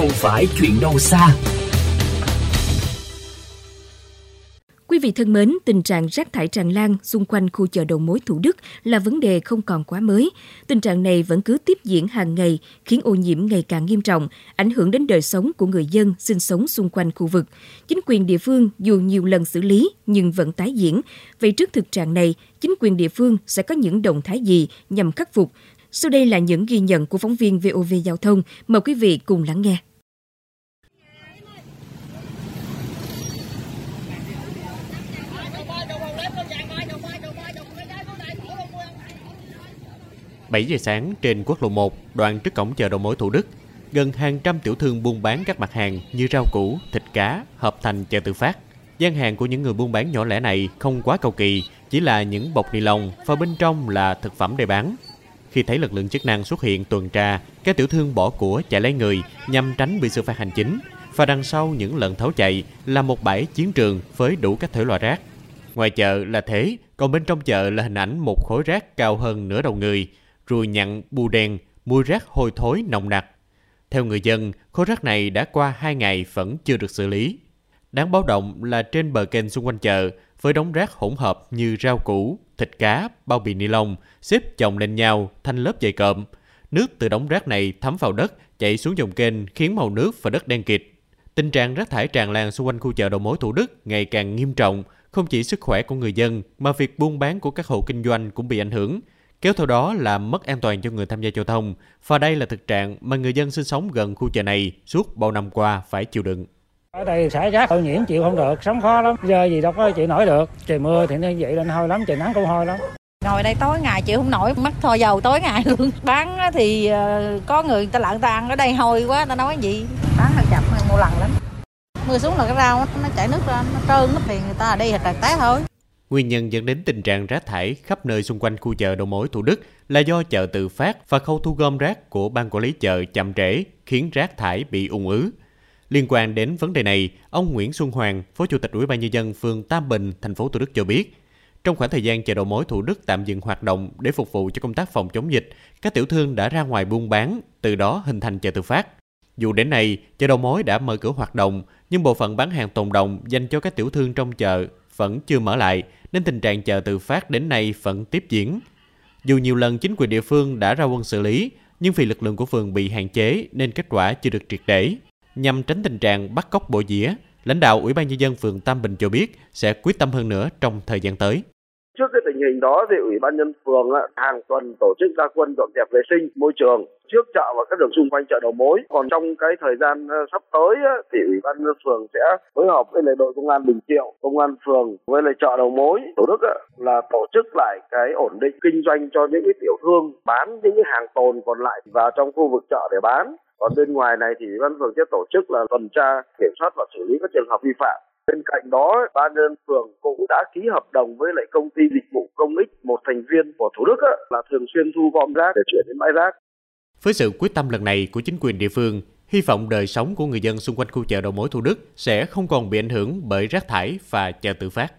không phải chuyện đâu xa. Quý vị thân mến, tình trạng rác thải tràn lan xung quanh khu chợ đầu mối Thủ Đức là vấn đề không còn quá mới. Tình trạng này vẫn cứ tiếp diễn hàng ngày, khiến ô nhiễm ngày càng nghiêm trọng, ảnh hưởng đến đời sống của người dân sinh sống xung quanh khu vực. Chính quyền địa phương dù nhiều lần xử lý nhưng vẫn tái diễn. Vậy trước thực trạng này, chính quyền địa phương sẽ có những động thái gì nhằm khắc phục? Sau đây là những ghi nhận của phóng viên VOV Giao thông. Mời quý vị cùng lắng nghe. 7 giờ sáng trên quốc lộ 1, đoạn trước cổng chợ đầu mối Thủ Đức, gần hàng trăm tiểu thương buôn bán các mặt hàng như rau củ, thịt cá hợp thành chợ tự phát. Gian hàng của những người buôn bán nhỏ lẻ này không quá cầu kỳ, chỉ là những bọc ni lông và bên trong là thực phẩm để bán. Khi thấy lực lượng chức năng xuất hiện tuần tra, các tiểu thương bỏ của chạy lấy người nhằm tránh bị xử phạt hành chính. Và đằng sau những lần tháo chạy là một bãi chiến trường với đủ các thể loại rác. Ngoài chợ là thế, còn bên trong chợ là hình ảnh một khối rác cao hơn nửa đầu người, ruồi nhặn, bù đen, mùi rác hôi thối nồng nặc. Theo người dân, khối rác này đã qua 2 ngày vẫn chưa được xử lý. Đáng báo động là trên bờ kênh xung quanh chợ, với đống rác hỗn hợp như rau củ, thịt cá, bao bì ni lông xếp chồng lên nhau thành lớp dày cộm. Nước từ đống rác này thấm vào đất, chảy xuống dòng kênh khiến màu nước và đất đen kịt. Tình trạng rác thải tràn lan xung quanh khu chợ đầu mối Thủ Đức ngày càng nghiêm trọng, không chỉ sức khỏe của người dân mà việc buôn bán của các hộ kinh doanh cũng bị ảnh hưởng kéo theo đó là mất an toàn cho người tham gia giao thông. Và đây là thực trạng mà người dân sinh sống gần khu chợ này suốt bao năm qua phải chịu đựng. Ở đây xả rác ô nhiễm chịu không được, sống khó lắm, giờ gì đâu có chịu nổi được. Trời mưa thì nó vậy lên hôi lắm, trời nắng cũng hôi lắm. Ngồi đây tối ngày chịu không nổi, mắt thôi dầu tối ngày luôn. Bán thì ờ, có người ta lợn ta ăn ở đây hôi quá, ta nói gì. Bán hơi chậm, mua lần lắm. Mưa xuống là cái rau nó chảy nước ra, nó trơn thì người ta đây thì tràn té thôi. Nguyên nhân dẫn đến tình trạng rác thải khắp nơi xung quanh khu chợ đầu mối Thủ Đức là do chợ tự phát và khâu thu gom rác của ban quản lý chợ chậm trễ khiến rác thải bị ùn ứ. Liên quan đến vấn đề này, ông Nguyễn Xuân Hoàng, Phó Chủ tịch Ủy ban nhân dân phường Tam Bình, thành phố Thủ Đức cho biết, trong khoảng thời gian chợ đầu mối Thủ Đức tạm dừng hoạt động để phục vụ cho công tác phòng chống dịch, các tiểu thương đã ra ngoài buôn bán, từ đó hình thành chợ tự phát. Dù đến nay, chợ đầu mối đã mở cửa hoạt động, nhưng bộ phận bán hàng tồn động dành cho các tiểu thương trong chợ vẫn chưa mở lại, nên tình trạng chợ tự phát đến nay vẫn tiếp diễn. Dù nhiều lần chính quyền địa phương đã ra quân xử lý, nhưng vì lực lượng của phường bị hạn chế nên kết quả chưa được triệt để. Nhằm tránh tình trạng bắt cóc bộ dĩa, lãnh đạo Ủy ban nhân dân phường Tam Bình cho biết sẽ quyết tâm hơn nữa trong thời gian tới. Trước cái tình hình đó thì Ủy ban nhân phường hàng tuần tổ chức ra quân dọn dẹp vệ sinh môi trường trước chợ và các đường xung quanh chợ đầu mối. Còn trong cái thời gian ờ, sắp tới thì Ủy ban nhân phường sẽ phối hợp với lại đội công an Bình Triệu, công an phường với lại chợ đầu mối. Thủ Đức là tổ chức lại cái ổn định kinh doanh cho những cái tiểu thương bán những cái hàng tồn còn lại vào trong khu vực chợ để bán. Còn bên ngoài này thì ủy ban phường sẽ tổ chức là tuần tra kiểm soát và xử lý các trường hợp vi phạm. Bên cạnh đó, ban nhân phường cũng đã ký hợp đồng với lại công ty dịch vụ công ích một thành viên của Thủ Đức là thường xuyên thu gom rác để chuyển đến bãi rác. Với sự quyết tâm lần này của chính quyền địa phương, hy vọng đời sống của người dân xung quanh khu chợ đầu mối Thủ Đức sẽ không còn bị ảnh hưởng bởi rác thải và chợ tự phát.